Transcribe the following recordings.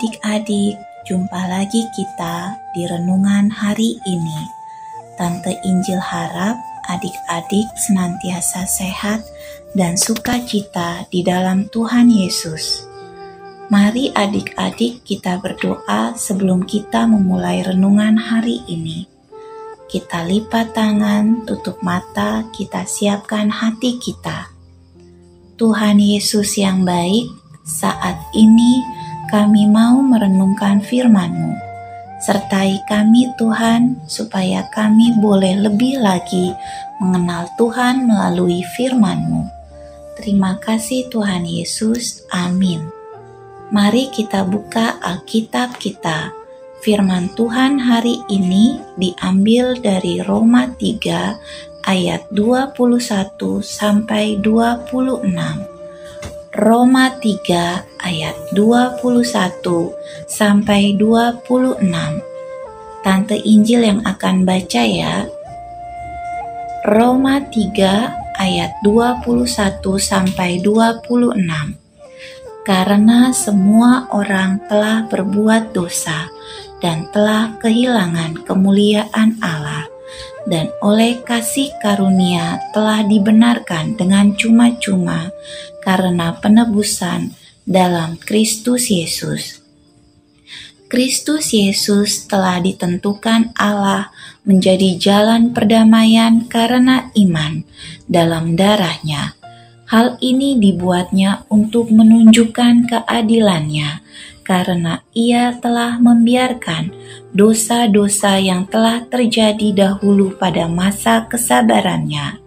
Adik-adik, jumpa lagi kita di renungan hari ini. Tante Injil harap adik-adik senantiasa sehat dan sukacita di dalam Tuhan Yesus. Mari adik-adik kita berdoa sebelum kita memulai renungan hari ini. Kita lipat tangan, tutup mata, kita siapkan hati kita. Tuhan Yesus yang baik, saat ini kami mau merenungkan firman-Mu. Sertai kami Tuhan, supaya kami boleh lebih lagi mengenal Tuhan melalui firman-Mu. Terima kasih Tuhan Yesus. Amin. Mari kita buka Alkitab kita. Firman Tuhan hari ini diambil dari Roma 3 ayat 21 sampai 26. Roma 3 ayat 21 sampai 26. Tante Injil yang akan baca ya. Roma 3 ayat 21 sampai 26. Karena semua orang telah berbuat dosa dan telah kehilangan kemuliaan Allah dan oleh kasih karunia telah dibenarkan dengan cuma-cuma karena penebusan dalam Kristus Yesus. Kristus Yesus telah ditentukan Allah menjadi jalan perdamaian karena iman dalam darahnya. Hal ini dibuatnya untuk menunjukkan keadilannya karena ia telah membiarkan dosa-dosa yang telah terjadi dahulu pada masa kesabarannya.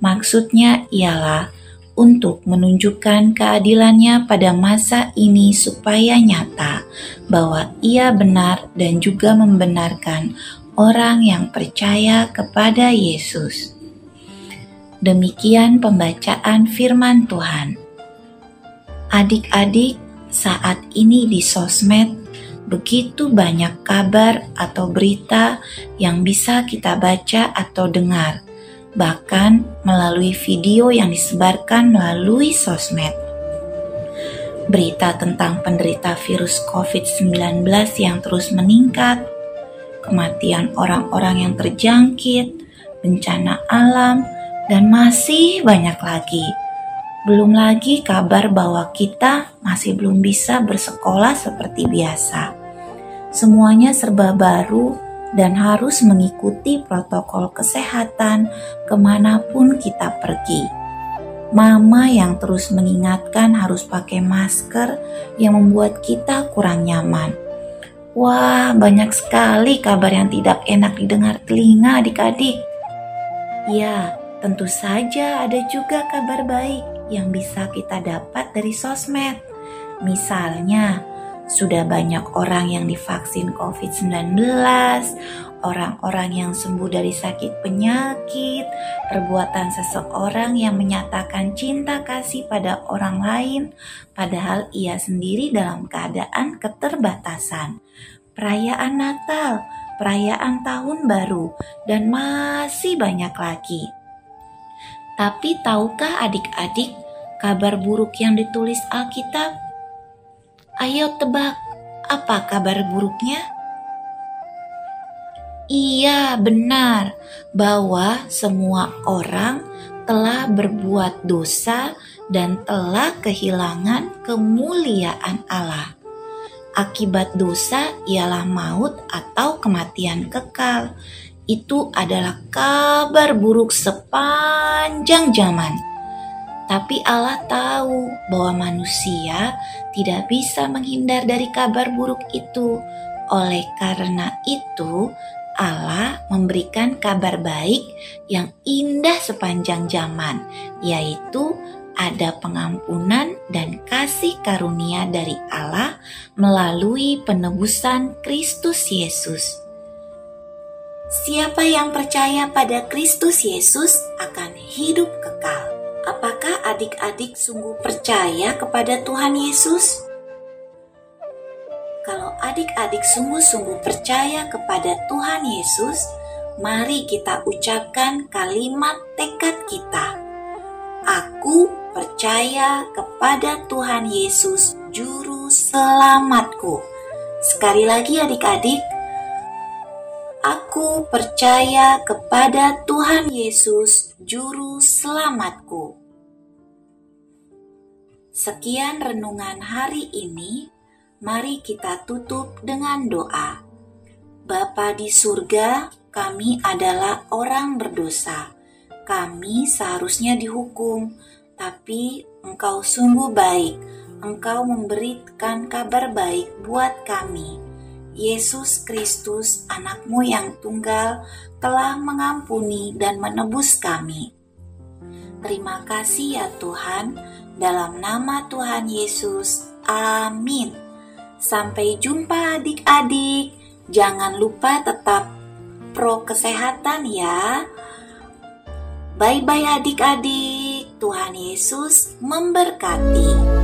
Maksudnya ialah untuk menunjukkan keadilannya pada masa ini supaya nyata bahwa ia benar dan juga membenarkan orang yang percaya kepada Yesus. Demikian pembacaan firman Tuhan. Adik-adik, saat ini di sosmed begitu banyak kabar atau berita yang bisa kita baca atau dengar, bahkan melalui video yang disebarkan melalui sosmed. Berita tentang penderita virus COVID-19 yang terus meningkat, kematian orang-orang yang terjangkit, bencana alam, dan masih banyak lagi belum lagi kabar bahwa kita masih belum bisa bersekolah seperti biasa. Semuanya serba baru dan harus mengikuti protokol kesehatan ke mana pun kita pergi. Mama yang terus mengingatkan harus pakai masker yang membuat kita kurang nyaman. Wah, banyak sekali kabar yang tidak enak didengar telinga adik-adik. Ya, tentu saja ada juga kabar baik yang bisa kita dapat dari sosmed. Misalnya, sudah banyak orang yang divaksin COVID-19, orang-orang yang sembuh dari sakit penyakit, perbuatan seseorang yang menyatakan cinta kasih pada orang lain, padahal ia sendiri dalam keadaan keterbatasan. Perayaan Natal, perayaan Tahun Baru, dan masih banyak lagi. Tapi tahukah adik-adik kabar buruk yang ditulis Alkitab? Ayo tebak, apa kabar buruknya? Iya, benar bahwa semua orang telah berbuat dosa dan telah kehilangan kemuliaan Allah. Akibat dosa ialah maut atau kematian kekal itu adalah kabar buruk sepanjang zaman. Tapi Allah tahu bahwa manusia tidak bisa menghindar dari kabar buruk itu. Oleh karena itu, Allah memberikan kabar baik yang indah sepanjang zaman, yaitu ada pengampunan dan kasih karunia dari Allah melalui penebusan Kristus Yesus. Siapa yang percaya pada Kristus Yesus akan hidup kekal. Apakah adik-adik sungguh percaya kepada Tuhan Yesus? Kalau adik-adik sungguh-sungguh percaya kepada Tuhan Yesus, mari kita ucapkan kalimat tekad kita. Aku percaya kepada Tuhan Yesus, Juru selamatku. Sekali lagi adik-adik, aku percaya kepada Tuhan Yesus, Juru Selamatku. Sekian renungan hari ini, mari kita tutup dengan doa. Bapa di surga, kami adalah orang berdosa. Kami seharusnya dihukum, tapi Engkau sungguh baik. Engkau memberikan kabar baik buat kami. Yesus Kristus, anakmu yang tunggal, telah mengampuni dan menebus kami. Terima kasih ya Tuhan, dalam nama Tuhan Yesus, amin. Sampai jumpa adik-adik. Jangan lupa tetap pro kesehatan ya. Bye-bye adik-adik. Tuhan Yesus memberkati.